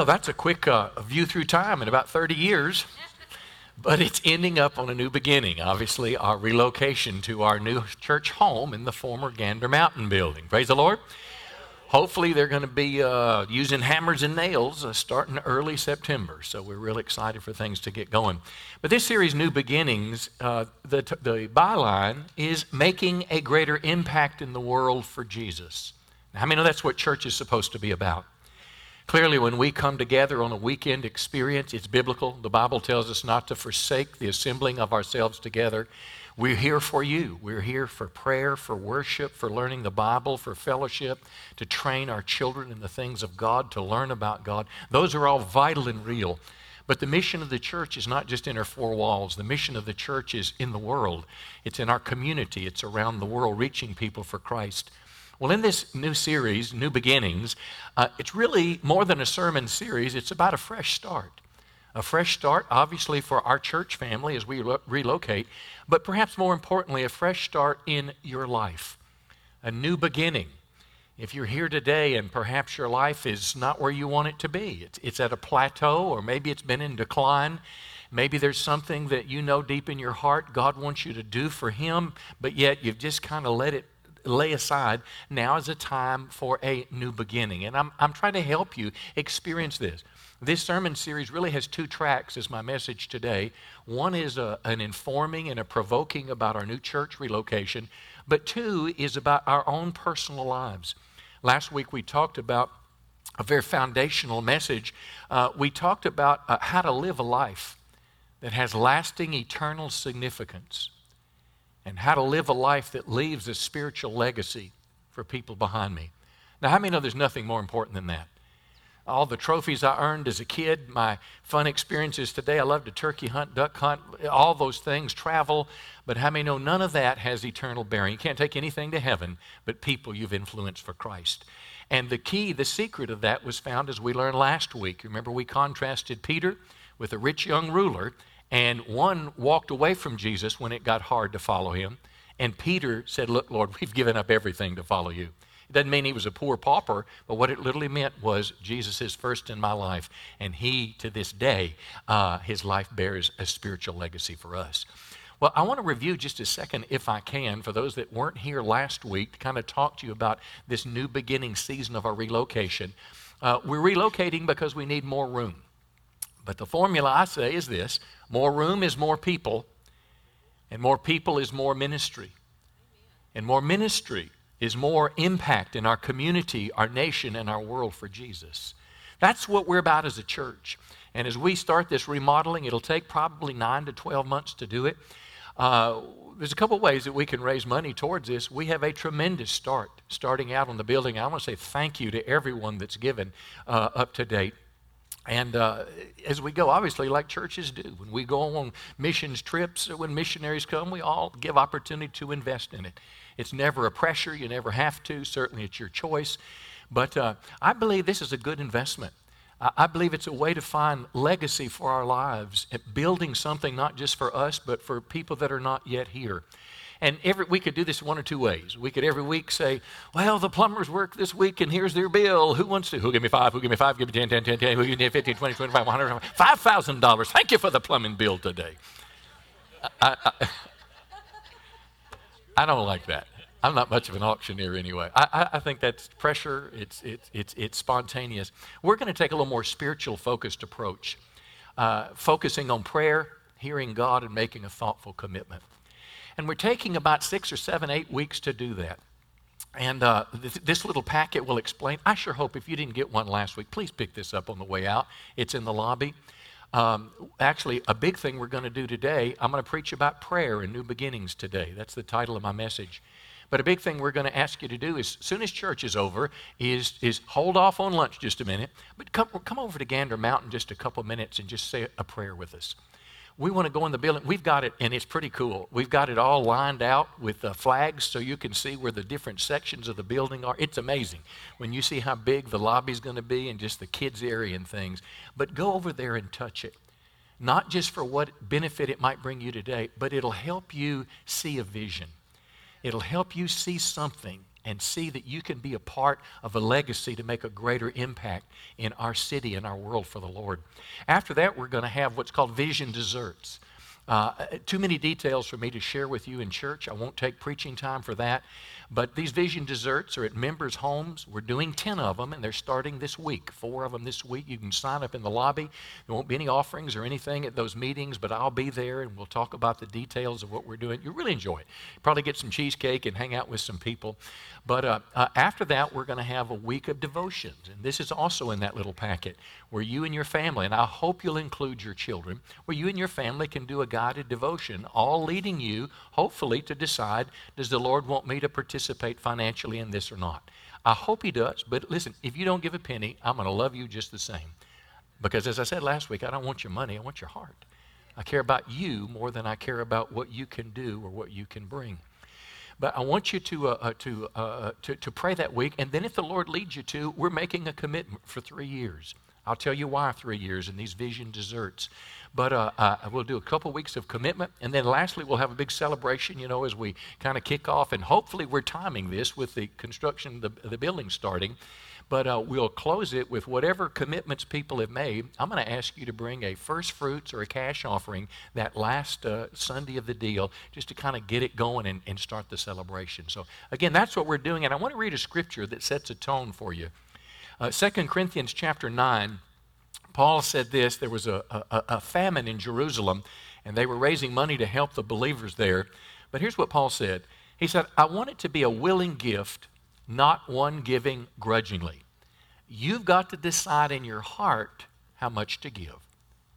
Well, that's a quick uh, view through time in about 30 years, but it's ending up on a new beginning. Obviously, our relocation to our new church home in the former Gander Mountain building. Praise the Lord. Hopefully, they're going to be uh, using hammers and nails uh, starting early September. So we're really excited for things to get going. But this series, New Beginnings, uh, the, the byline is making a greater impact in the world for Jesus. Now, many know that's what church is supposed to be about? Clearly, when we come together on a weekend experience, it's biblical. The Bible tells us not to forsake the assembling of ourselves together. We're here for you. We're here for prayer, for worship, for learning the Bible, for fellowship, to train our children in the things of God, to learn about God. Those are all vital and real. But the mission of the church is not just in our four walls. The mission of the church is in the world. It's in our community. It's around the world, reaching people for Christ. Well, in this new series, New Beginnings, uh, it's really more than a sermon series, it's about a fresh start. A fresh start, obviously, for our church family as we lo- relocate, but perhaps more importantly, a fresh start in your life. A new beginning. If you're here today and perhaps your life is not where you want it to be, it's, it's at a plateau or maybe it's been in decline, maybe there's something that you know deep in your heart God wants you to do for Him, but yet you've just kind of let it lay aside. Now is a time for a new beginning. And I'm, I'm trying to help you experience this. This sermon series really has two tracks as my message today. One is a, an informing and a provoking about our new church relocation, but two is about our own personal lives. Last week we talked about a very foundational message. Uh, we talked about uh, how to live a life that has lasting eternal significance and how to live a life that leaves a spiritual legacy for people behind me. Now, how many know there's nothing more important than that? All the trophies I earned as a kid, my fun experiences today, I love to turkey hunt, duck hunt, all those things, travel, but how many know none of that has eternal bearing? You can't take anything to heaven but people you've influenced for Christ. And the key, the secret of that was found as we learned last week. Remember, we contrasted Peter with a rich young ruler and one walked away from Jesus when it got hard to follow him. And Peter said, Look, Lord, we've given up everything to follow you. It doesn't mean he was a poor pauper, but what it literally meant was Jesus is first in my life. And he, to this day, uh, his life bears a spiritual legacy for us. Well, I want to review just a second, if I can, for those that weren't here last week, to kind of talk to you about this new beginning season of our relocation. Uh, we're relocating because we need more room. But the formula I say is this more room is more people, and more people is more ministry. And more ministry is more impact in our community, our nation, and our world for Jesus. That's what we're about as a church. And as we start this remodeling, it'll take probably nine to 12 months to do it. Uh, there's a couple ways that we can raise money towards this. We have a tremendous start starting out on the building. I want to say thank you to everyone that's given uh, up to date. And uh, as we go, obviously, like churches do, when we go on missions trips, when missionaries come, we all give opportunity to invest in it. It's never a pressure, you never have to. Certainly, it's your choice. But uh, I believe this is a good investment. I, I believe it's a way to find legacy for our lives, building something not just for us, but for people that are not yet here. And every, we could do this one or two ways. We could every week say, well, the plumbers work this week and here's their bill. Who wants to? Who give me five? Who give me five? Give me 10, 10, 10, 10. Who give me 15, 20, 25, 100, $5,000. Thank you for the plumbing bill today. I, I, I don't like that. I'm not much of an auctioneer anyway. I, I, think that's pressure, it's, it's, it's, it's spontaneous. We're going to take a little more spiritual focused approach, uh, focusing on prayer, hearing God, and making a thoughtful commitment. And we're taking about six or seven, eight weeks to do that. And uh, this, this, little packet will explain. I sure hope if you didn't get one last week, please pick this up on the way out. It's in the lobby. Um, actually, a big thing we're going to do today, I'm going to preach about prayer and new beginnings today. That's the title of my message. But a big thing we're going to ask you to do is, as soon as church is over, is, is hold off on lunch just a minute, but come, come over to Gander Mountain just a couple minutes and just say a prayer with us we want to go in the building. We've got it, and it's pretty cool. We've got it all lined out with uh, flags so you can see where the different sections of the building are. It's amazing when you see how big the lobby's going to be and just the kids' area and things. But go over there and touch it. Not just for what benefit it might bring you today, but it'll help you see a vision. It'll help you see something and see that you can be a part of a legacy to make a greater impact in our city and our world for the Lord. After that, we're going to have what's called vision desserts. Uh, too many details for me to share with you in church. I won't take preaching time for that. But these vision desserts are at members' homes. We're doing 10 of them, and they're starting this week. Four of them this week. You can sign up in the lobby. There won't be any offerings or anything at those meetings, but I'll be there and we'll talk about the details of what we're doing. You'll really enjoy it. Probably get some cheesecake and hang out with some people. But uh, uh, after that, we're going to have a week of devotions. And this is also in that little packet where you and your family, and I hope you'll include your children, where you and your family can do a guided devotion, all leading you, hopefully, to decide does the Lord want me to participate financially in this or not? I hope He does, but listen, if you don't give a penny, I'm going to love you just the same. Because as I said last week, I don't want your money, I want your heart. I care about you more than I care about what you can do or what you can bring. But I want you to, uh, uh, to, uh, uh, to, to pray that week. And then if the Lord leads you to, we're making a commitment for three years. I'll tell you why three years and these vision desserts. But uh, uh, we'll do a couple weeks of commitment. And then lastly, we'll have a big celebration, you know, as we kind of kick off. And hopefully, we're timing this with the construction, the, the building starting. But uh, we'll close it with whatever commitments people have made. I'm going to ask you to bring a first fruits or a cash offering that last uh, Sunday of the deal just to kind of get it going and, and start the celebration. So, again, that's what we're doing. And I want to read a scripture that sets a tone for you. Uh, 2 Corinthians chapter 9, Paul said this there was a, a, a famine in Jerusalem, and they were raising money to help the believers there. But here's what Paul said He said, I want it to be a willing gift not one giving grudgingly. You've got to decide in your heart how much to give.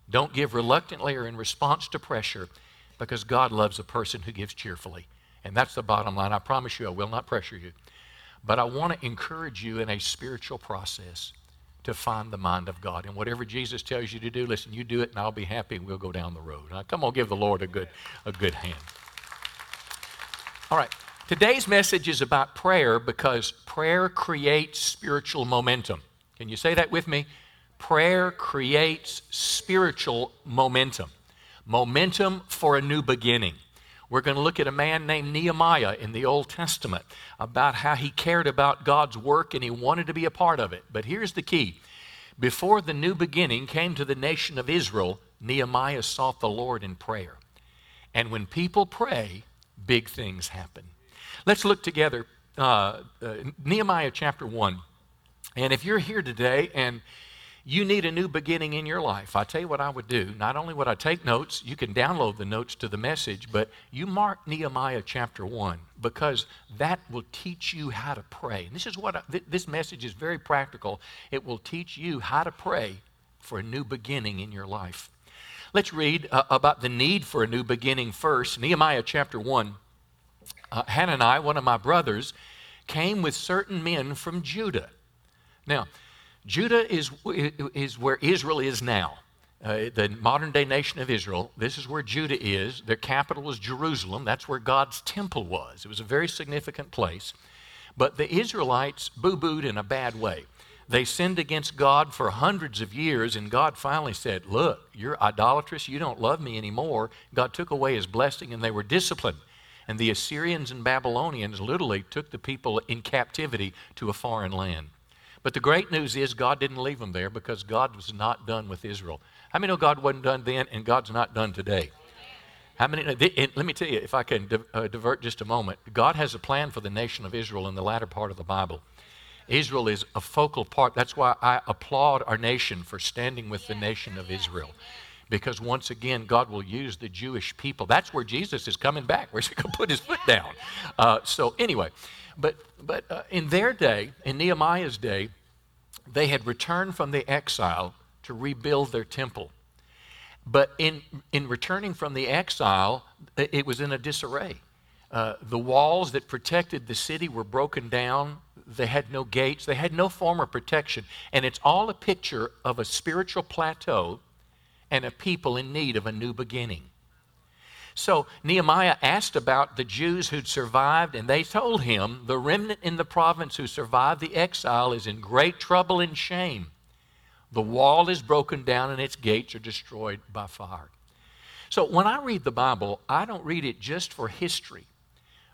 Don't give reluctantly or in response to pressure because God loves a person who gives cheerfully. And that's the bottom line. I promise you, I will not pressure you. But I want to encourage you in a spiritual process to find the mind of God. And whatever Jesus tells you to do, listen, you do it and I'll be happy and we'll go down the road. Now, come on, give the Lord a good, a good hand. All right. Today's message is about prayer because prayer creates spiritual momentum. Can you say that with me? Prayer creates spiritual momentum. Momentum for a new beginning. We're going to look at a man named Nehemiah in the Old Testament about how he cared about God's work and he wanted to be a part of it. But here's the key before the new beginning came to the nation of Israel, Nehemiah sought the Lord in prayer. And when people pray, big things happen. Let's look together, uh, uh, Nehemiah chapter 1. And if you're here today and you need a new beginning in your life, I tell you what I would do. Not only would I take notes, you can download the notes to the message, but you mark Nehemiah chapter 1 because that will teach you how to pray. And this is what I, th- this message is very practical. It will teach you how to pray for a new beginning in your life. Let's read uh, about the need for a new beginning first. Nehemiah chapter 1 uh, Hanani, one of my brothers, came with certain men from Judah. Now, Judah is, is where Israel is now. Uh, the modern day nation of Israel, this is where Judah is. Their capital was Jerusalem. That's where God's temple was. It was a very significant place. But the Israelites boo booed in a bad way. They sinned against God for hundreds of years, and God finally said, Look, you're idolatrous. You don't love me anymore. God took away his blessing, and they were disciplined. And the Assyrians and Babylonians literally took the people in captivity to a foreign land. But the great news is God didn't leave them there because God was not done with Israel. How many know God wasn't done then and God's not done today? How many? let me tell you, if I can uh, divert just a moment, God has a plan for the nation of Israel in the latter part of the Bible. Israel is a focal part. That's why I applaud our nation for standing with the nation of Israel because once again, God will use the Jewish people. That's where Jesus is coming back. Where's he going to put his foot down? Uh, so, anyway, but, but uh, in their day, in Nehemiah's day, they had returned from the exile to rebuild their temple. But in, in returning from the exile, it was in a disarray. Uh, the walls that protected the city were broken down. They had no gates. They had no form of protection. And it's all a picture of a spiritual plateau and a people in need of a new beginning. So Nehemiah asked about the Jews who'd survived, and they told him the remnant in the province who survived the exile is in great trouble and shame. The wall is broken down and its gates are destroyed by fire. So when I read the Bible, I don't read it just for history.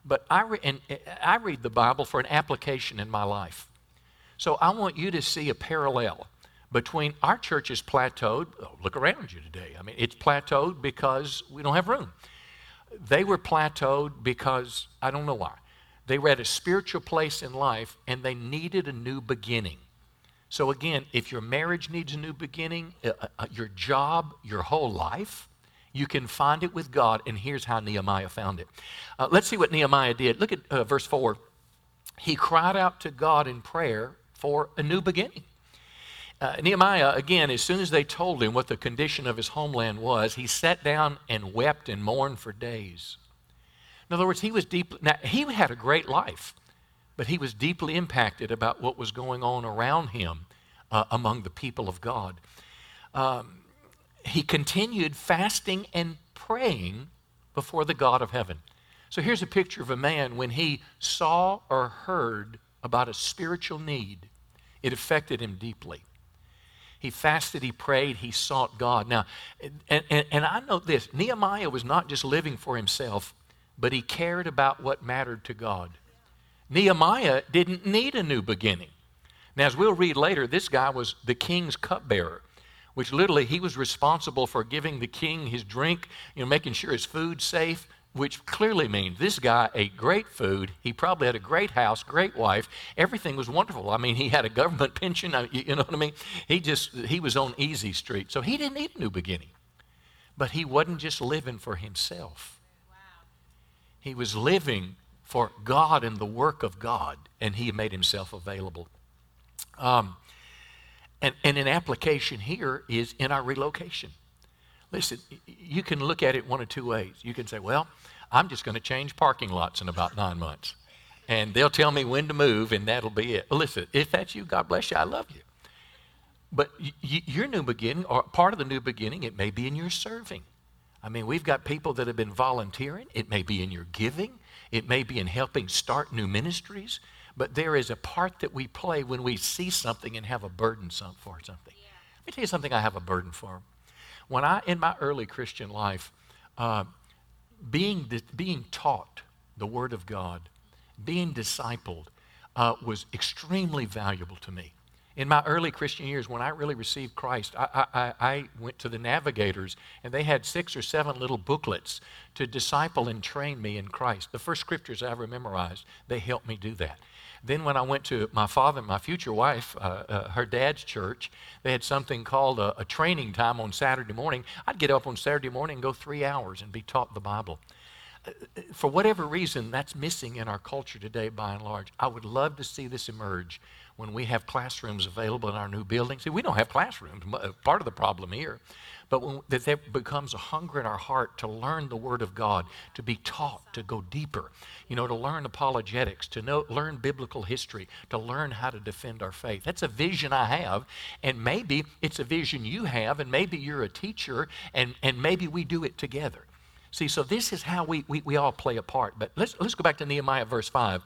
But I, re- and I read the Bible for an application in my life. So I want you to see a parallel between our church is plateaued. Oh, look around you today. I mean, it's plateaued because we don't have room. They were plateaued because I don't know why. They were at a spiritual place in life and they needed a new beginning. So, again, if your marriage needs a new beginning, uh, uh, uh, your job, your whole life, you can find it with God. And here's how Nehemiah found it. Uh, let's see what Nehemiah did. Look at uh, verse 4. He cried out to God in prayer for a new beginning. Uh, Nehemiah, again, as soon as they told him what the condition of his homeland was, he sat down and wept and mourned for days. In other words, he was deep. Now, he had a great life, but he was deeply impacted about what was going on around him uh, among the people of God. Um, he continued fasting and praying before the God of heaven. So here's a picture of a man when he saw or heard about a spiritual need, it affected him deeply. He fasted, he prayed, he sought God. Now, and, and, and I know this Nehemiah was not just living for himself, but he cared about what mattered to God. Nehemiah didn't need a new beginning. Now, as we'll read later, this guy was the king's cupbearer, which literally he was responsible for giving the king his drink, you know, making sure his food's safe, which clearly means this guy ate great food. He probably had a great house, great wife. Everything was wonderful. I mean, he had a government pension. You know what I mean? He just, he was on easy street. So he didn't need a new beginning. But he wasn't just living for himself. He was living for God and the work of God, and he made himself available. Um, and, and an application here is in our relocation. Listen, you can look at it one of two ways. You can say, well, I'm just going to change parking lots in about nine months. And they'll tell me when to move, and that'll be it. Listen, if that's you, God bless you. I love you. But your new beginning, or part of the new beginning, it may be in your serving. I mean, we've got people that have been volunteering. It may be in your giving. It may be in helping start new ministries. But there is a part that we play when we see something and have a burden for something. Yeah. Let me tell you something I have a burden for. When I, in my early Christian life, uh, being, being taught the Word of God, being discipled, uh, was extremely valuable to me. In my early Christian years, when I really received Christ, I, I, I, went to the Navigators, and they had six or seven little booklets to disciple and train me in Christ. The first scriptures I ever memorized, they helped me do that. Then, when I went to my father, my future wife, uh, uh, her dad's church, they had something called a, a, training time on Saturday morning. I'd get up on Saturday morning and go three hours and be taught the Bible. Uh, uh, for whatever reason, that's missing in our culture today by and large. I would love to see this emerge when we have classrooms available in our new building. See, we don't have classrooms, uh, part of the problem here. But when, that there becomes a hunger in our heart to learn the Word of God, to be taught, to go deeper, you know, to learn apologetics, to know, learn biblical history, to learn how to defend our faith. That's a vision I have, and maybe it's a vision you have, and maybe you're a teacher, and, and maybe we do it together. See, so this is how we, we, we all play a part. But let's, let's go back to Nehemiah verse 5.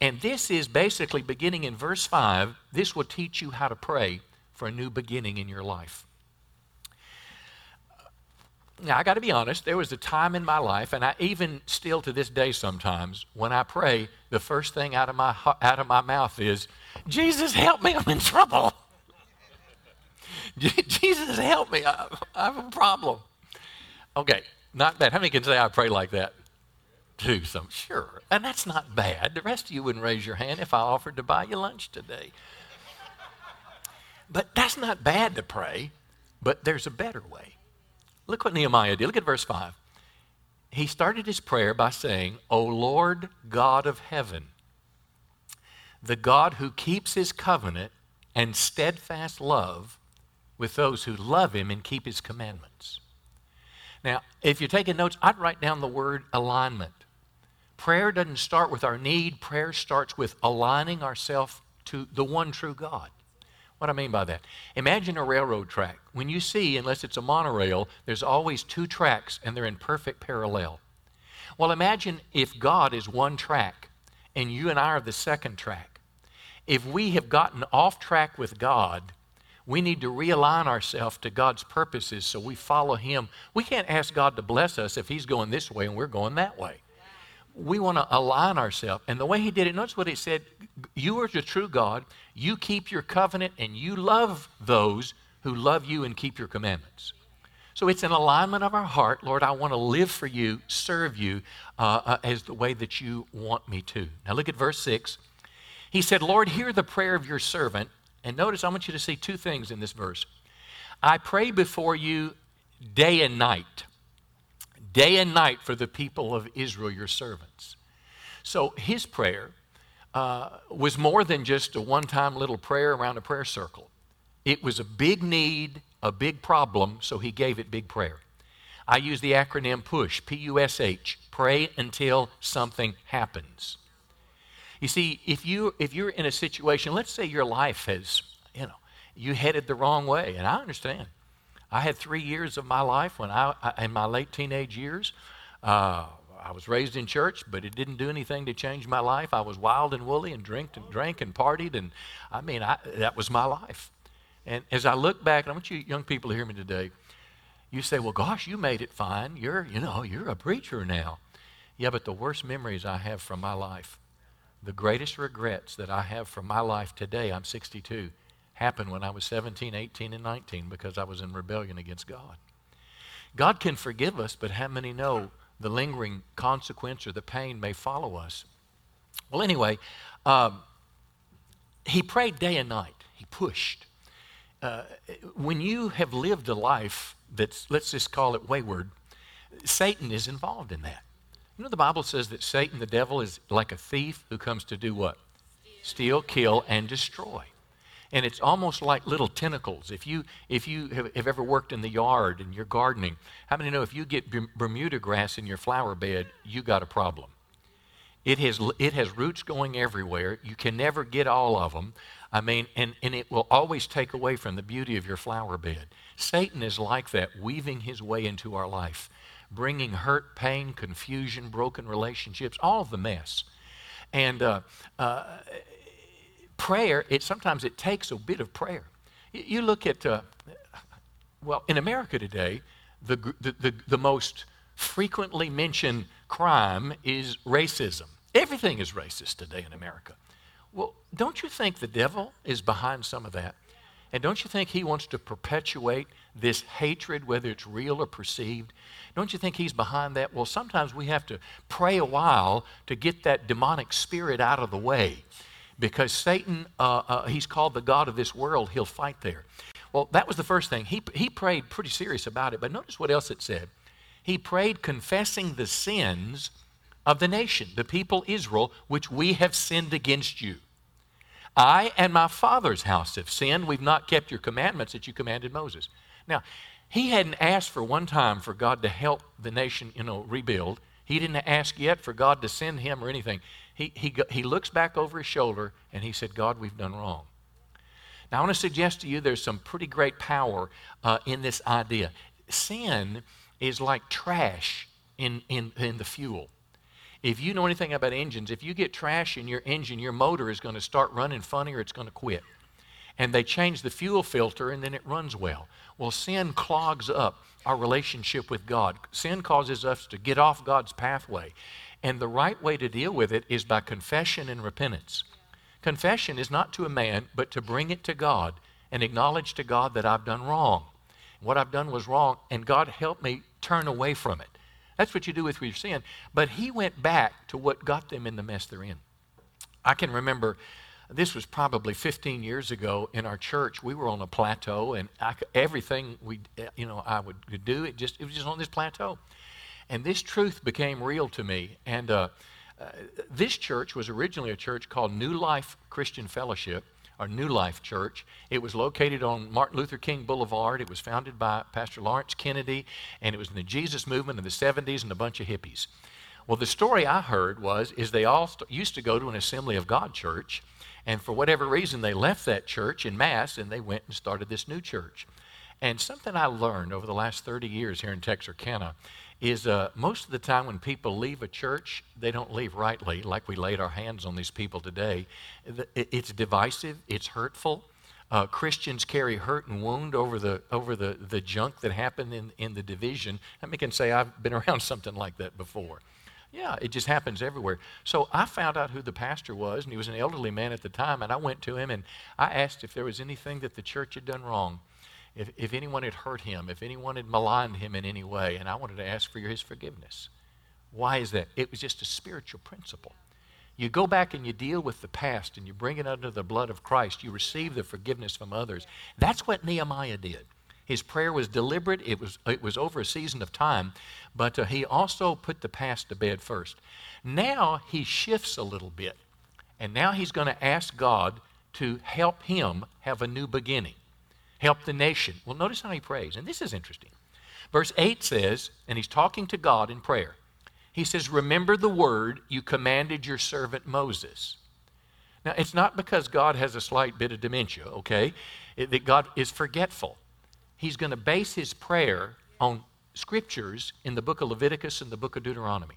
And this is basically beginning in verse 5. This will teach you how to pray for a new beginning in your life. Now, I got to be honest, there was a time in my life, and I even still to this day sometimes, when I pray, the first thing out of my, out of my mouth is, Jesus, help me, I'm in trouble. Jesus, help me, I, I have a problem. Okay, not bad. How many can say I pray like that? do some. Sure. And that's not bad. The rest of you wouldn't raise your hand if I offered to buy you lunch today. But that's not bad to pray, but there's a better way. Look what Nehemiah did. Look at verse 5. He started his prayer by saying, O Lord God of heaven, the God who keeps his covenant and steadfast love with those who love him and keep his commandments. Now, if you're taking notes, I'd write down the word alignment. Prayer doesn't start with our need, prayer starts with aligning ourselves to the one true God. What I mean by that? Imagine a railroad track. When you see, unless it's a monorail, there's always two tracks and they're in perfect parallel. Well, imagine if God is one track and you and I are the second track. If we have gotten off track with God, we need to realign ourselves to God's purposes so we follow Him. We can't ask God to bless us if He's going this way and we're going that way. We want to align ourselves. And the way he did it, notice what he said You are the true God, you keep your covenant, and you love those who love you and keep your commandments. So it's an alignment of our heart. Lord, I want to live for you, serve you uh, uh, as the way that you want me to. Now look at verse 6. He said, Lord, hear the prayer of your servant. And notice, I want you to see two things in this verse. I pray before you day and night day and night for the people of Israel, your servants. So his prayer uh, was more than just a one time little prayer around a prayer circle. It was a big need, a big problem, so he gave it big prayer. I use the acronym PUSH, P U S H, pray until something happens. You see, if, you, if you're in a situation, let's say your life has, you know, you headed the wrong way, and I understand. I had three years of my life when I, in my late teenage years, uh, I was raised in church, but it didn't do anything to change my life. I was wild and woolly and drank and drank and partied, and I mean, I, that was my life. And as I look back, and I want you young people to hear me today. You say, "Well, gosh, you made it fine. You're, you know, you're a preacher now." Yeah, but the worst memories I have from my life, the greatest regrets that I have from my life today, I'm 62, happened when I was 17, 18, and 19 because I was in rebellion against God. God can forgive us, but how many know the lingering consequence or the pain may follow us? Well, anyway, um, he prayed day and night. He pushed. Uh, when you have lived a life that's, let's just call it wayward, Satan is involved in that. You know, the Bible says that Satan, the devil, is like a thief who comes to do what? Steal, kill, and destroy and it's almost like little tentacles. If you, if you have, have, ever worked in the yard and you're gardening, how many know if you get Bermuda grass in your flower bed, you got a problem? It has, it has roots going everywhere. You can never get all of them. I mean, and, and it will always take away from the beauty of your flower bed. Satan is like that, weaving his way into our life, bringing hurt, pain, confusion, broken relationships, all of the mess. And uh, uh, prayer, it sometimes it takes a bit of prayer. You, you look at, uh, well, in America today, the, the, the, the most frequently mentioned crime is racism. Everything is racist today in America. Well, don't you think the devil is behind some of that? And don't you think he wants to perpetuate this hatred, whether it's real or perceived? Don't you think he's behind that? Well, sometimes we have to pray a while to get that demonic spirit out of the way because Satan, uh, uh, he's called the God of this world, he'll fight there. Well, that was the first thing. He, he prayed pretty serious about it, but notice what else it said. He prayed confessing the sins of the nation, the people Israel, which we have sinned against you. I and my father's house have sinned. We've not kept your commandments that you commanded Moses. Now, he hadn't asked for one time for God to help the nation, you know, rebuild. He didn't ask yet for God to send him or anything he, he, he looks back over his shoulder and he said, God, we've done wrong. Now, I want to suggest to you there's some pretty great power uh, in this idea. Sin is like trash in, in, in the fuel. If you know anything about engines, if you get trash in your engine, your motor is going to start running funny or it's going to quit. And they change the fuel filter and then it runs well. Well, sin clogs up our relationship with God. Sin causes us to get off God's pathway. And the right way to deal with it is by confession and repentance. Confession is not to a man, but to bring it to God and acknowledge to God that I've done wrong. What I've done was wrong, and God help me turn away from it. That's what you do with your sin. But he went back to what got them in the mess they're in. I can remember this was probably 15 years ago in our church. We were on a plateau, and I, everything we, you know, I would do, it just it was just on this plateau. And this truth became real to me. And uh, uh, this church was originally a church called New Life Christian Fellowship, or New Life Church. It was located on Martin Luther King Boulevard. It was founded by Pastor Lawrence Kennedy, and it was in the Jesus movement in the 70s and a bunch of hippies. Well, the story I heard was is they all st- used to go to an Assembly of God church, and for whatever reason they left that church in mass and they went and started this new church. And something I learned over the last 30 years here in Texarkana is uh, most of the time when people leave a church, they don't leave rightly, like we laid our hands on these people today. It's divisive, it's hurtful. Uh, Christians carry hurt and wound over the over the, the junk that happened in, in the division. Let me can say I've been around something like that before. Yeah, it just happens everywhere. So I found out who the pastor was, and he was an elderly man at the time, and I went to him and I asked if there was anything that the church had done wrong, if, if anyone had hurt him, if anyone had maligned him in any way, and I wanted to ask for his forgiveness. Why is that? It was just a spiritual principle. You go back and you deal with the past and you bring it under the blood of Christ. You receive the forgiveness from others. That's what Nehemiah did. His prayer was deliberate, it was, it was over a season of time, but uh, he also put the past to bed first. Now he shifts a little bit, and now he's going to ask God to help him have a new beginning, help the nation. Well, notice how he prays, and this is interesting. Verse 8 says, and he's talking to God in prayer. He says, Remember the word you commanded your servant Moses. Now, it's not because God has a slight bit of dementia, okay? It, that God is forgetful. He's going to base his prayer on scriptures in the book of Leviticus and the book of Deuteronomy.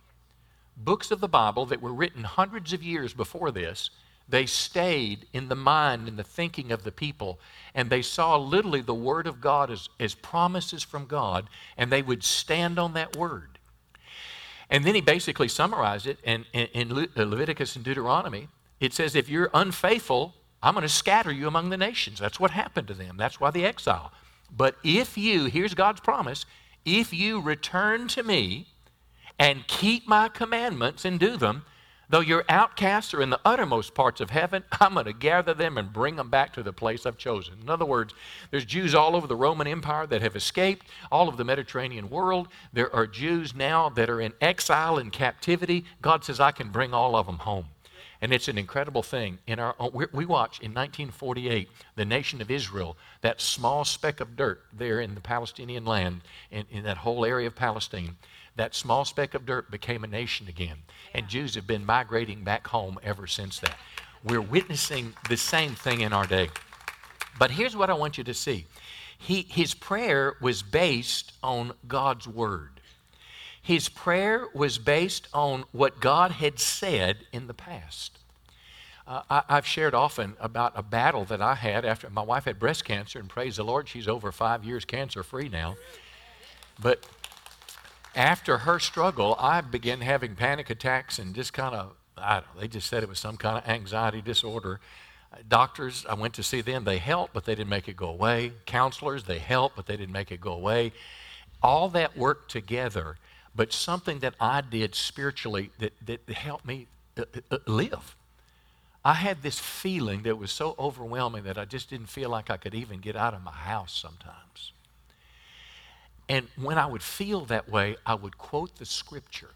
Books of the Bible that were written hundreds of years before this, they stayed in the mind and the thinking of the people, and they saw literally the Word of God as, as promises from God, and they would stand on that Word. And then he basically summarized it in, in, uh, Leviticus and Deuteronomy. It says, If you're unfaithful, I'm going to scatter you among the nations. That's what happened to them. That's why the exile. But if you, here's God's promise, if you return to me and keep my commandments and do them, Though your outcasts are in the uttermost parts of heaven, I'm going to gather them and bring them back to the place I've chosen. In other words, there's Jews all over the Roman Empire that have escaped, all of the Mediterranean world. There are Jews now that are in exile and captivity. God says, I can bring all of them home. And it's an incredible thing. In our, we watch in 1948 the nation of Israel, that small speck of dirt there in the Palestinian land, in, in that whole area of Palestine that small speck of dirt became a nation again. And Jews have been migrating back home ever since that. We're witnessing the same thing in our day. But here's what I want you to see he, his prayer was based on God's word. His prayer was based on what God had said in the past. Uh, I, have shared often about a battle that I had after my wife had breast cancer, and praise the Lord, she's over five years cancer free now. But after her struggle, I began having panic attacks and just kind of, I don't know, they just said it was some kind of anxiety disorder. Doctors, I went to see them, they helped, but they didn't make it go away. Counselors, they helped, but they didn't make it go away. All that worked together, but something that I did spiritually that, that helped me uh, uh, live. I had this feeling that was so overwhelming that I just didn't feel like I could even get out of my house sometimes. And when I would feel that way, I would quote the scripture.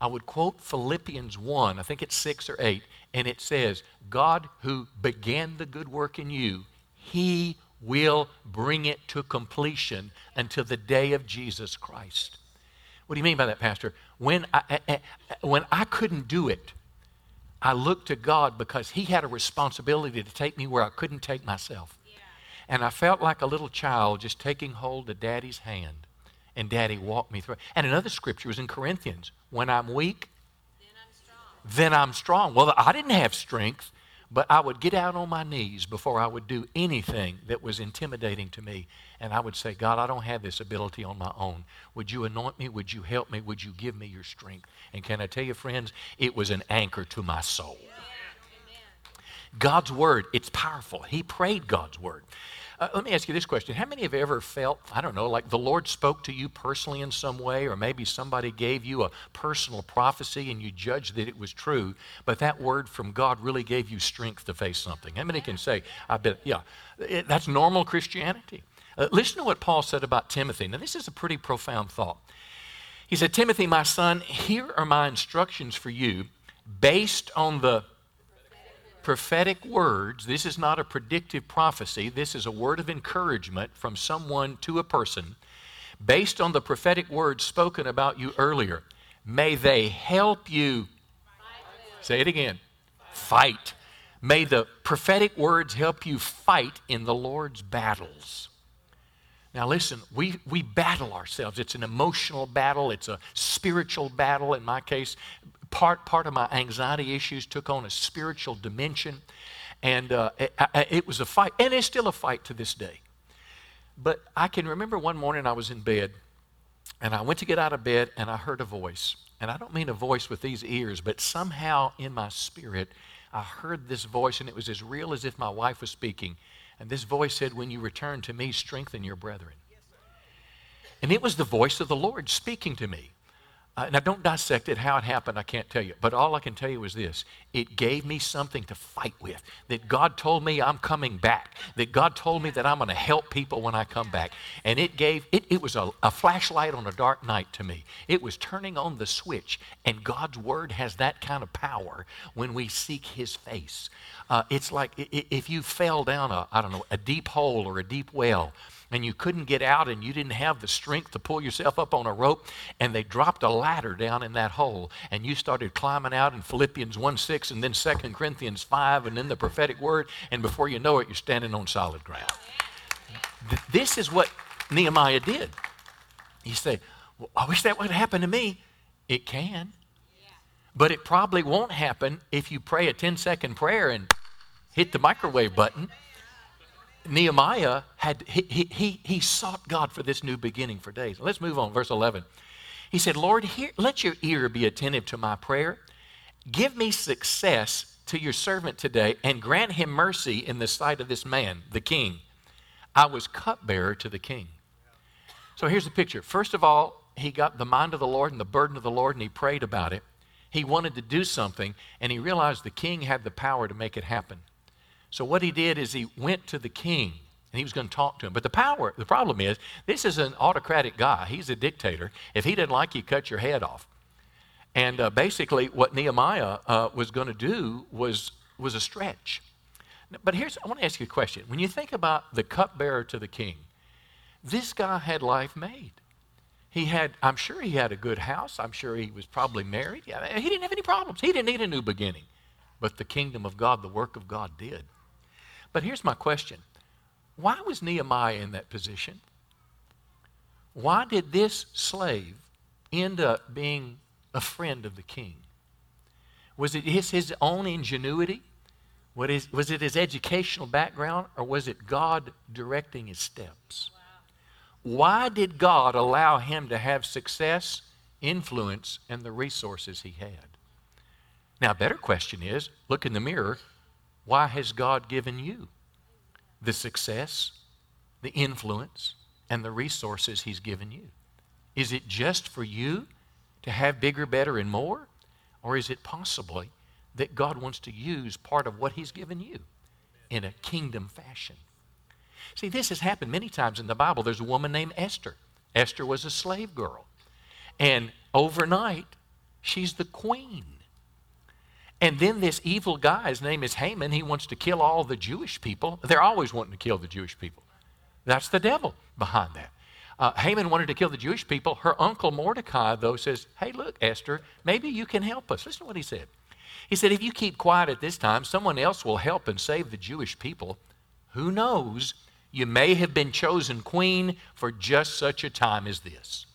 I would quote Philippians 1, I think it's 6 or 8, and it says, God who began the good work in you, he will bring it to completion until the day of Jesus Christ. What do you mean by that, Pastor? When I, I, when I couldn't do it, I looked to God because He had a responsibility to take me where I couldn't take myself. And I felt like a little child just taking hold of Daddy's hand. And Daddy walked me through. And another scripture was in Corinthians when I'm weak, then I'm strong. Then I'm strong. Well, I didn't have strength, but I would get out on my knees before I would do anything that was intimidating to me. And I would say, God, I don't have this ability on my own. Would you anoint me? Would you help me? Would you give me your strength? And can I tell you, friends, it was an anchor to my soul. God's word, it's powerful. He prayed God's word. Uh, let me ask you this question. How many have ever felt, I don't know, like the Lord spoke to you personally in some way, or maybe somebody gave you a personal prophecy and you judged that it was true, but that word from God really gave you strength to face something? How many can say, I bet, yeah, it, that's normal Christianity? Uh, listen to what Paul said about Timothy. Now, this is a pretty profound thought. He said, Timothy, my son, here are my instructions for you based on the prophetic words, this is not a predictive prophecy, this is a word of encouragement from someone to a person based on the prophetic words spoken about you earlier. May they help you. Say it again. Fight. May the prophetic words help you fight in the Lord's battles. Now, listen, we, we battle ourselves. It's an emotional battle, it's a spiritual battle. In my case, part, part of my anxiety issues took on a spiritual dimension. And uh, it, it was a fight, and it's still a fight to this day. But I can remember one morning I was in bed, and I went to get out of bed, and I heard a voice. and I don't mean a voice with these ears, but somehow in my spirit, I heard this voice, and it was as real as if my wife was speaking. And this voice said, When you return to me, strengthen your brethren. And it was the voice of the Lord speaking to me. Uh, now, don't dissect it, how it happened, I can't tell you. But all I can tell you is this it gave me something to fight with. That God told me I'm coming back. That God told me that I'm going to help people when I come back. And it gave, it, it was a, a flashlight on a dark night to me. It was turning on the switch. And God's word has that kind of power when we seek His face. Uh, it's like if you fell down a, I don't know, a deep hole or a deep well and you couldn't get out and you didn't have the strength to pull yourself up on a rope and they dropped a ladder down in that hole and you started climbing out in philippians 1 6 and then 2 corinthians 5 and then the prophetic word and before you know it you're standing on solid ground. This is what nehemiah did. You say well, i wish that would happen to me. It can. But it probably won't happen if you pray a 10 second prayer and hit the microwave button Nehemiah had he, he, he sought God for this new beginning for days. Let's move on, verse 11. He said, Lord, hear, let your ear be attentive to my prayer. Give me success to your servant today and grant him mercy in the sight of this man, the king. I was cupbearer to the king. So here's the picture. First of all, he got the mind of the Lord and the burden of the Lord and he prayed about it. He wanted to do something and he realized the king had the power to make it happen. So what he did is he went to the king and he was going to talk to him. But the power, the problem is, this is an autocratic guy. He's a dictator. If he didn't like you, cut your head off. And uh, basically, what Nehemiah uh, was going to do was was a stretch. But here's I want to ask you a question. When you think about the cupbearer to the king, this guy had life made. He had, I'm sure he had a good house. I'm sure he was probably married. He didn't have any problems. He didn't need a new beginning. But the kingdom of God, the work of God did. But here's my question Why was Nehemiah in that position? Why did this slave end up being a friend of the king? Was it his, his own ingenuity? What is, was it his educational background? Or was it God directing his steps? Why did God allow him to have success, influence, and the resources he had? Now, a better question is look in the mirror why has God given you the success, the influence, and the resources He's given you? Is it just for you to have bigger, better, and more? Or is it possibly that God wants to use part of what He's given you in a kingdom fashion? See, this has happened many times in the Bible. There's a woman named Esther. Esther was a slave girl. And overnight, she's the queen and then this evil guy, his name is Haman, he wants to kill all the Jewish people. They're always wanting to kill the Jewish people. That's the devil behind that. Uh, Haman wanted to kill the Jewish people. Her uncle Mordecai, though, says, Hey, look, Esther, maybe you can help us. Listen to what he said. He said, If you keep quiet at this time, someone else will help and save the Jewish people. Who knows? You may have been chosen queen for just such a time as this.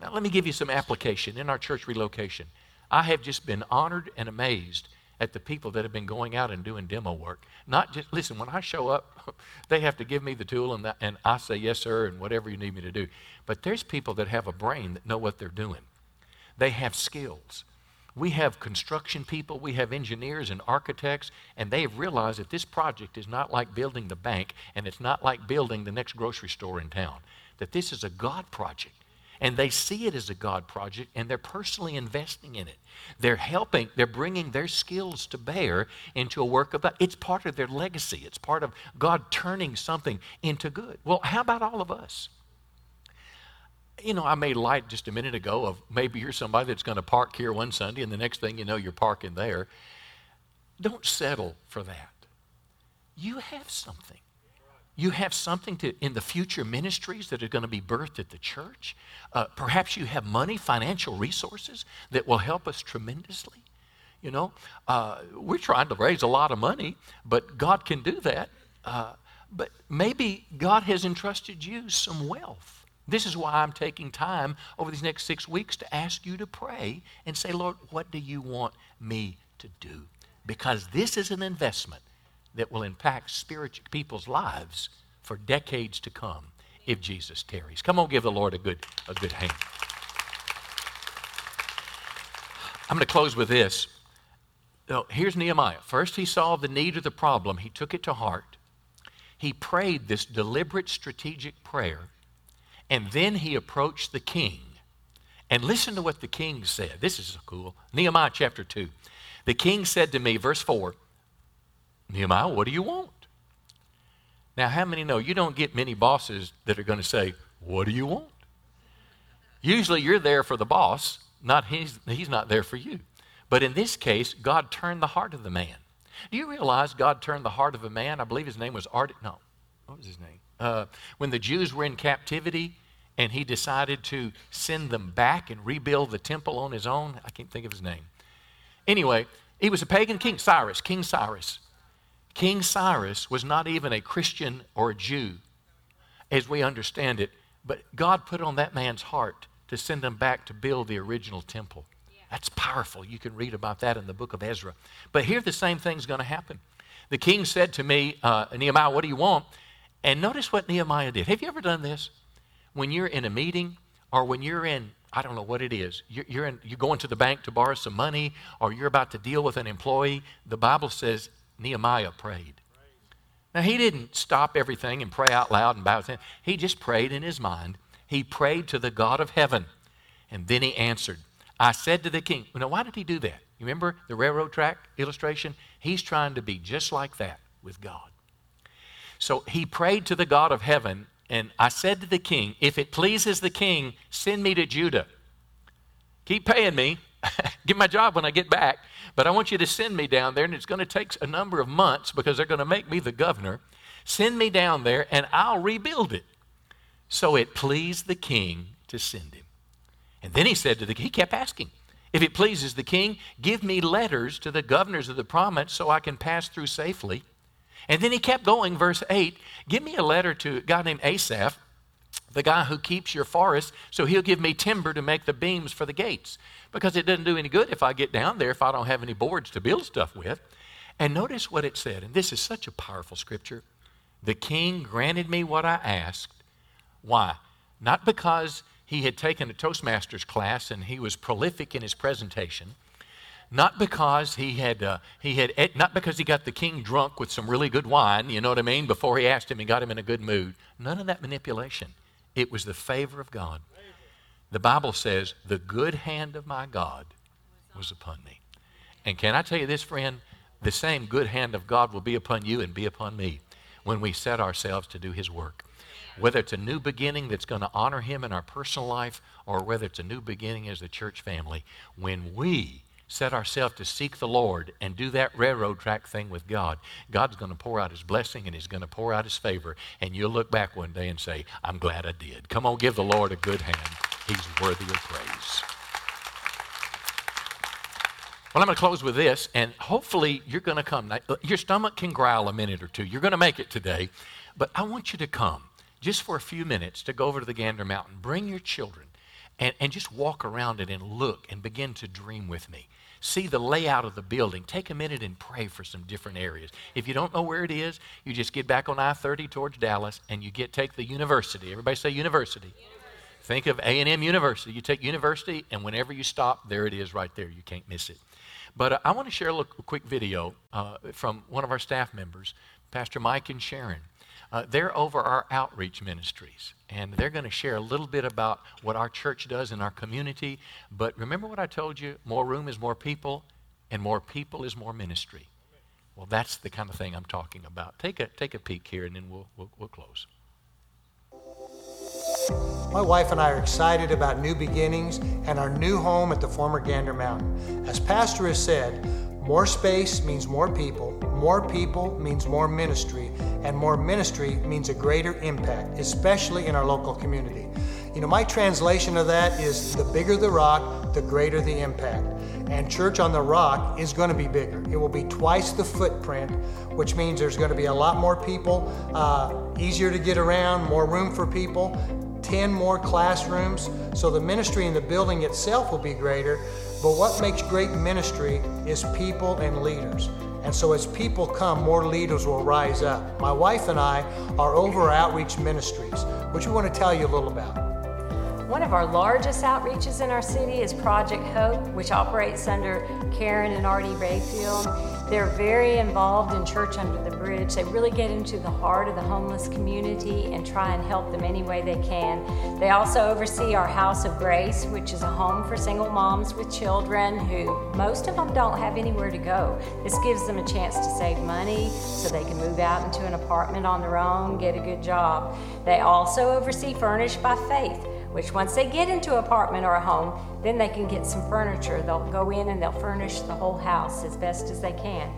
Now, let me give you some application in our church relocation. I have just been honored and amazed at the people that have been going out and doing demo work. Not just, listen, when I show up, they have to give me the tool and, that, and I say, yes, sir, and whatever you need me to do. But there's people that have a brain that know what they're doing, they have skills. We have construction people, we have engineers and architects, and they have realized that this project is not like building the bank and it's not like building the next grocery store in town. That this is a God project and they see it as a God project and they're personally investing in it. They're helping, they're bringing their skills to bear into a work of God. It's part of their legacy, it's part of God turning something into good. Well, how about all of us? You know, I made light just a minute ago of maybe you're somebody that's going to park here one Sunday and the next thing you know, you're parking there. Don't settle for that. You have something. You have something to, in the future ministries that are going to be birthed at the church. Uh, perhaps you have money, financial resources that will help us tremendously. You know, uh, we're trying to raise a lot of money, but God can do that. Uh, but maybe God has entrusted you some wealth. This is why I'm taking time over these next six weeks to ask you to pray and say, Lord, what do you want me to do? Because this is an investment that will impact spiritual people's lives for decades to come if Jesus tarries. Come on, give the Lord a good, a good hand. I'm going to close with this. So here's Nehemiah. First, he saw the need of the problem, he took it to heart. He prayed this deliberate strategic prayer, and then he approached the king. And listen to what the king said. This is so cool. Nehemiah chapter 2. The king said to me, verse 4, Nehemiah, what do you want? Now, how many know you don't get many bosses that are going to say, What do you want? Usually you're there for the boss, not he's, he's not there for you. But in this case, God turned the heart of the man. Do you realize God turned the heart of a man? I believe his name was Art. No, what was his name? Uh, when the Jews were in captivity and he decided to send them back and rebuild the temple on his own. I can't think of his name. Anyway, he was a pagan king, Cyrus, King Cyrus. King Cyrus was not even a Christian or a Jew, as we understand it, but God put on that man's heart to send him back to build the original temple. That's powerful. You can read about that in the book of Ezra. But here, the same thing's going to happen. The king said to me, uh, Nehemiah, what do you want? And notice what Nehemiah did. Have you ever done this? When you're in a meeting or when you're in, I don't know what it is, you're, you're, in, you're going to the bank to borrow some money or you're about to deal with an employee, the Bible says Nehemiah prayed. Now, he didn't stop everything and pray out loud and bow his head. He just prayed in his mind. He prayed to the God of heaven. And then he answered. I said to the king, now why did he do that? You remember the railroad track illustration? He's trying to be just like that with God. So he prayed to the God of heaven, and I said to the king, If it pleases the king, send me to Judah. Keep paying me, get my job when I get back, but I want you to send me down there, and it's going to take a number of months because they're going to make me the governor. Send me down there, and I'll rebuild it. So it pleased the king to send him. And then he said to the he kept asking, if it pleases the king, give me letters to the governors of the province so I can pass through safely. And then he kept going, verse 8, give me a letter to a guy named Asaph, the guy who keeps your forest, so he'll give me timber to make the beams for the gates. Because it doesn't do any good if I get down there if I don't have any boards to build stuff with. And notice what it said, and this is such a powerful scripture. The king granted me what I asked. Why? Not because he had taken a Toastmasters class and he was prolific in his presentation. Not because he had, uh, he had, not because he got the king drunk with some really good wine, you know what I mean, before he asked him and got him in a good mood. None of that manipulation. It was the favor of God. The Bible says, the good hand of my God was upon me. And can I tell you this, friend? The same good hand of God will be upon you and be upon me when we set ourselves to do his work. Whether it's a new beginning that's going to honor Him in our personal life or whether it's a new beginning as the church family, when we set ourselves to seek the Lord and do that railroad track thing with God, God's going to pour out His blessing and He's going to pour out His favor. And you'll look back one day and say, I'm glad I did. Come on, give the Lord a good hand. He's worthy of praise. Well, I'm going to close with this, and hopefully you're going to come. Uh, your stomach can growl a minute or two. You're going to make it today, but I want you to come just for a few minutes to go over to the Gander Mountain. Bring your children and, and just walk around it and look and begin to dream with me. See the layout of the building. Take a minute and pray for some different areas. If you don't know where it is, you just get back on I 30 towards Dallas and you get take the university. Everybody say university. university. Think of A&M University. You take university, and whenever you stop, there it is right there. You can't miss it. But uh, I want to share a, little, a quick video uh, from one of our staff members, Pastor Mike and Sharon. Uh, they're over our outreach ministries, and they're going to share a little bit about what our church does in our community. But remember what I told you more room is more people, and more people is more ministry. Well, that's the kind of thing I'm talking about. Take a, take a peek here, and then we'll, we'll, we'll close. My wife and I are excited about new beginnings and our new home at the former Gander Mountain. As Pastor has said, more space means more people, more people means more ministry, and more ministry means a greater impact, especially in our local community. You know, my translation of that is the bigger the rock, the greater the impact. And Church on the Rock is going to be bigger. It will be twice the footprint, which means there's going to be a lot more people, uh, easier to get around, more room for people, 10 more classrooms. So the ministry in the building itself will be greater, but what makes great ministry is people and leaders. And so as people come, more leaders will rise up. My wife and I are over Outreach Ministries, which we want to tell you a little about. One of our largest outreaches in our city is Project Hope, which operates under Karen and Artie Rayfield. They're very involved in Church Under the Bridge. They really get into the heart of the homeless community and try and help them any way they can. They also oversee our House of Grace, which is a home for single moms with children who most of them don't have anywhere to go. This gives them a chance to save money so they can move out into an apartment on their own, get a good job. They also oversee Furnished by Faith which once they get into an apartment or a home, then they can get some furniture. They'll go in and they'll furnish the whole house as best as they can.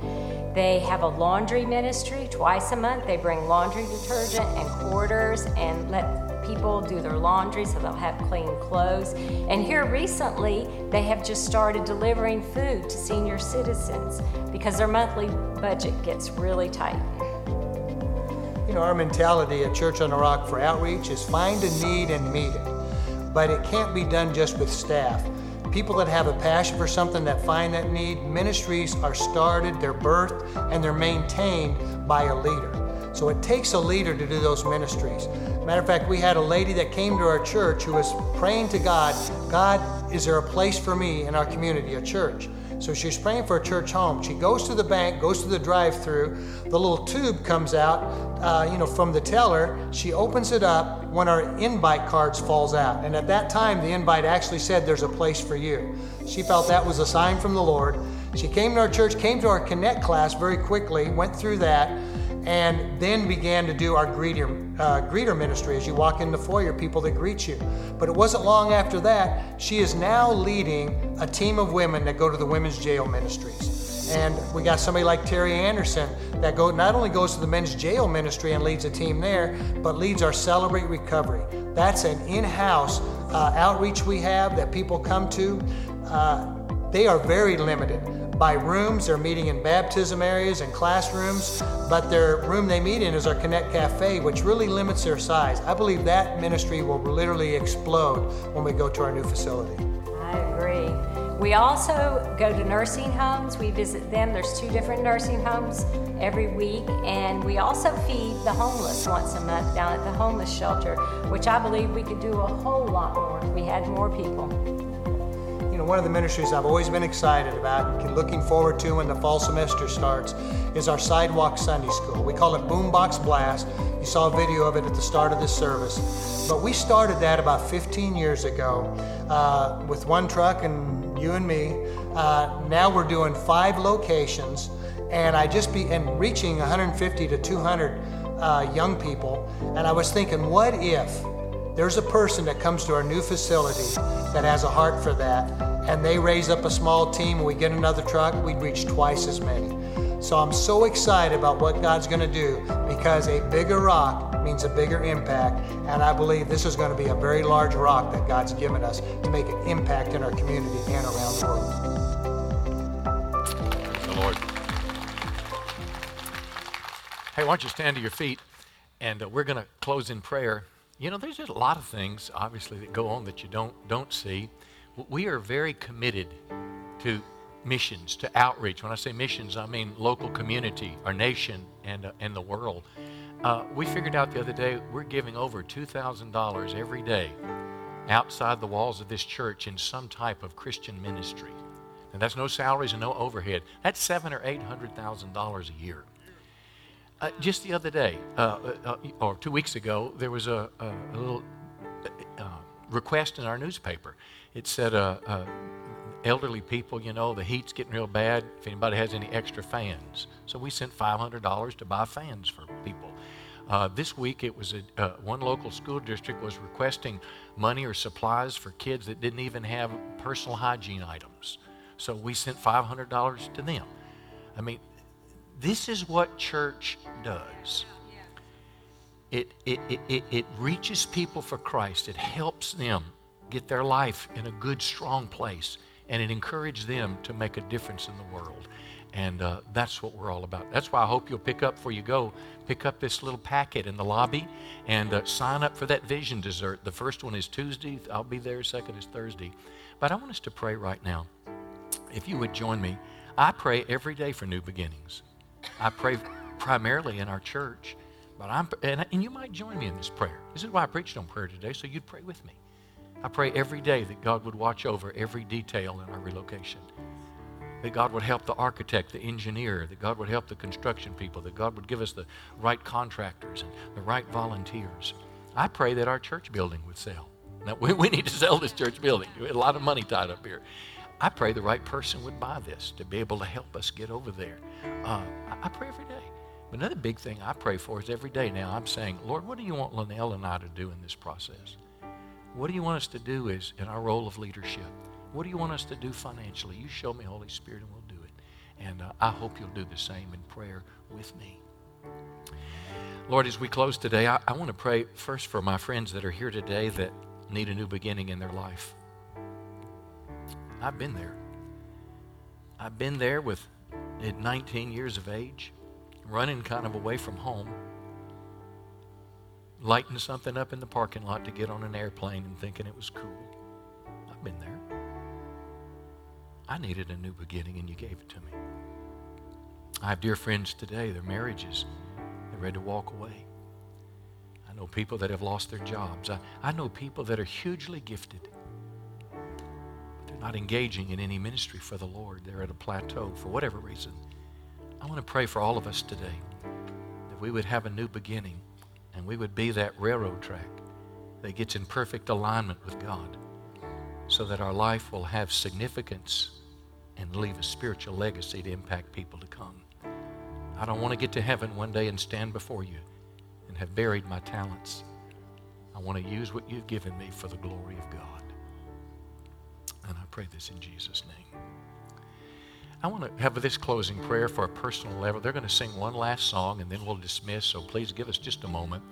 They have a laundry ministry twice a month. They bring laundry detergent and quarters and let people do their laundry so they'll have clean clothes. And here recently, they have just started delivering food to senior citizens because their monthly budget gets really tight. You know, our mentality at Church on the Rock for outreach is find a need and meet it but it can't be done just with staff. People that have a passion for something that find that need, ministries are started, they're birthed, and they're maintained by a leader. So it takes a leader to do those ministries. Matter of fact, we had a lady that came to our church who was praying to God, God, is there a place for me in our community, a church? So she's praying for a church home. She goes to the bank, goes to the drive-through. The little tube comes out, uh, you know, from the teller. She opens it up. One of our invite cards falls out, and at that time, the invite actually said, "There's a place for you." She felt that was a sign from the Lord. She came to our church, came to our Connect class very quickly, went through that and then began to do our greeter, uh, greeter ministry. As you walk in the foyer, people that greet you. But it wasn't long after that, she is now leading a team of women that go to the women's jail ministries. And we got somebody like Terry Anderson that go, not only goes to the men's jail ministry and leads a team there, but leads our Celebrate Recovery. That's an in house uh, outreach we have that people come to. Uh, they are very limited by rooms. They're meeting in baptism areas and classrooms, but their room they meet in is our Connect Cafe, which really limits their size. I believe that ministry will literally explode when we go to our new facility. I agree. We also go to nursing homes. We visit them. There's two different nursing homes every week, and we also feed the homeless once a month down at the homeless shelter, which I believe we could do a whole lot more if we had more people you know, one of the ministries I've always been excited about and looking forward to when the fall semester starts is our Sidewalk Sunday School. We call it Boombox Blast. You saw a video of it at the start of this service. But we started that about 15 years ago uh, with one truck and you and me. Uh, now we're doing five locations and I just be and reaching 150 to 200 uh, young people. And I was thinking, what if there's a person that comes to our new facility that has a heart for that, and they raise up a small team and we get another truck, we'd reach twice as many. So I'm so excited about what God's going to do because a bigger rock means a bigger impact. And I believe this is going to be a very large rock that God's given us to make an impact in our community and around the world. The Lord. Hey, why don't you stand to your feet and uh, we're going to close in prayer. You know, there's a lot of things, obviously, that go on that you don't, don't see. We are very committed to missions, to outreach. When I say missions, I mean local community, our nation, and, uh, and the world. Uh, we figured out the other day we're giving over $2,000 every day outside the walls of this church in some type of Christian ministry. And that's no salaries and no overhead. That's seven or eight hundred thousand dollars a year. Uh, just the other day, uh, uh, uh, or two weeks ago, there was a, a, a little uh, request in our newspaper. It said, elderly people, you know, the heat's getting real bad. If anybody has any extra fans. So we sent $500 to buy fans for people. Uh, this week, it was a, uh, one local school district was requesting money or supplies for kids that didn't even have personal hygiene items. So we sent $500 to them. I mean, this is what church does. It, it, it, it, reaches people for Christ. It helps them get their life in a good, strong place. And it encourages them to make a difference in the world. And uh, that's what we're all about. That's why I hope you'll pick up before you go, pick up this little packet in the lobby and uh, sign up for that vision dessert. The first one is Tuesday. I'll be there. Second is Thursday. But I want us to pray right now. If you would join me, I pray every day for new beginnings. I pray primarily in our church, but I'm, and, and you might join me in this prayer. This is why I preached on prayer today, so you'd pray with me. I pray every day that God would watch over every detail in our relocation. That God would help the architect, the engineer, that God would help the construction people, that God would give us the right contractors and the right volunteers. I pray that our church building would sell. Now, we, we need to sell this church building. A lot of money tied up here. I pray the right person would buy this to be able to help us get over there. Uh, I, I pray every day. But another big thing I pray for is every day now I'm saying, Lord, what do you want Linnell and I to do in this process? What do you want us to do is in our role of leadership? What do you want us to do financially? You show me, Holy Spirit, and we'll do it. And uh, I hope you'll do the same in prayer with me. Lord, as we close today, I, I want to pray first for my friends that are here today that need a new beginning in their life. I've been there. I've been there with at 19 years of age, running kind of away from home, lighting something up in the parking lot to get on an airplane and thinking it was cool. I've been there. I needed a new beginning, and you gave it to me. I have dear friends today, their marriages, they're ready to walk away. I know people that have lost their jobs. I, I know people that are hugely gifted, but they're not engaging in any ministry for the Lord. They're at a plateau for whatever reason. I want to pray for all of us today that we would have a new beginning and we would be that railroad track that gets in perfect alignment with God so that our life will have significance and leave a spiritual legacy to impact people to come. I don't want to get to heaven one day and stand before you and have buried my talents. I want to use what you've given me for the glory of God. And I pray this in Jesus' name. I want to have this closing prayer for a personal level. They're going to sing one last song and then we'll dismiss, so please give us just a moment.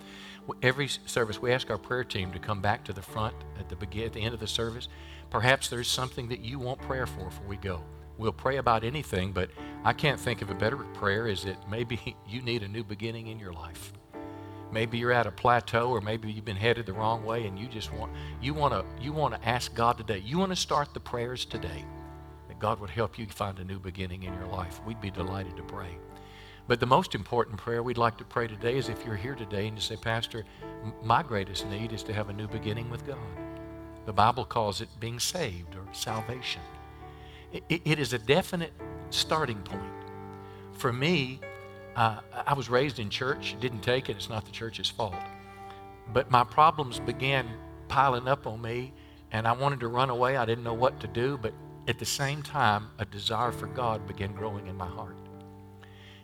Every service, we ask our prayer team to come back to the front at the, begin, at the end of the service. Perhaps there's something that you want prayer for before we go. We'll pray about anything, but I can't think of a better prayer is that maybe you need a new beginning in your life. Maybe you're at a plateau or maybe you've been headed the wrong way and you just want you want to you want to ask God today. You want to start the prayers today that God would help you find a new beginning in your life. We'd be delighted to pray. But the most important prayer we'd like to pray today is if you're here today and you say, Pastor, my greatest need is to have a new beginning with God. The Bible calls it being saved or salvation. it, is a definite starting point. For me, uh, I was raised in church, didn't take it, it's not the church's fault. But my problems began piling up on me, and I wanted to run away. I didn't know what to do, but at the same time, a desire for God began growing in my heart.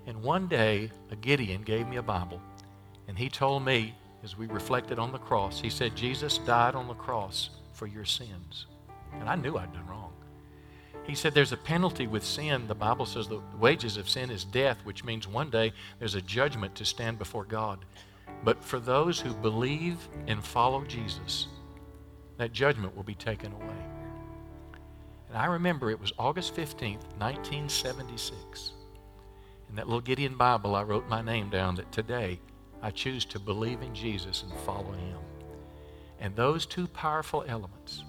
And one day, a Gideon gave me a Bible, and he told me, as we reflected on the cross, he said, Jesus died on the cross for your sins. And I knew I'd done wrong. He said there's a penalty with sin. The Bible says the wages of sin is death, which means one day there's a judgment to stand before God. But for those who believe and follow Jesus, that judgment will be taken away. And I remember it was August 15th, 1976. In that little Gideon Bible, I wrote my name down that today I choose to believe in Jesus and follow him. And those two powerful elements,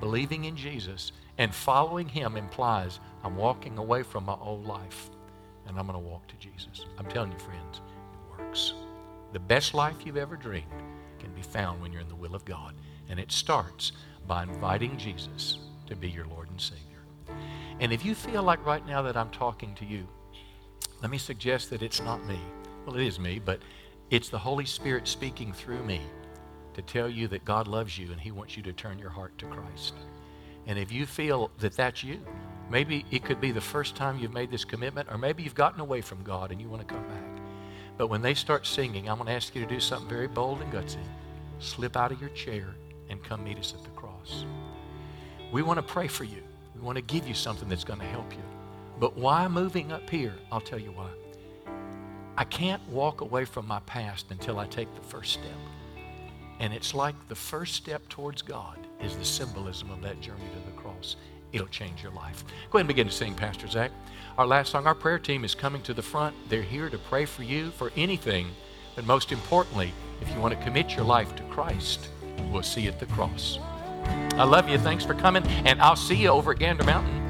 believing in Jesus and following him, implies I'm walking away from my old life and I'm going to walk to Jesus. I'm telling you, friends, it works. The best life you've ever dreamed can be found when you're in the will of God. And it starts by inviting Jesus to be your Lord and Savior. And if you feel like right now that I'm talking to you, let me suggest that it's not me. Well, it is me, but it's the Holy Spirit speaking through me to tell you that God loves you and He wants you to turn your heart to Christ. And if you feel that that's you, maybe it could be the first time you've made this commitment, or maybe you've gotten away from God and you want to come back. But when they start singing, I'm going to ask you to do something very bold and gutsy. Slip out of your chair and come meet us at the cross. We want to pray for you. We want to give you something that's going to help you. But why moving up here? I'll tell you why. I can't walk away from my past until I take the first step. And it's like the first step towards God is the symbolism of that journey to the cross. It'll change your life. Go ahead and begin to sing, Pastor Zach. Our last song, our prayer team is coming to the front. They're here to pray for you for anything. But most importantly, if you want to commit your life to Christ, we'll see you at the cross. I love you. Thanks for coming. And I'll see you over at Gander Mountain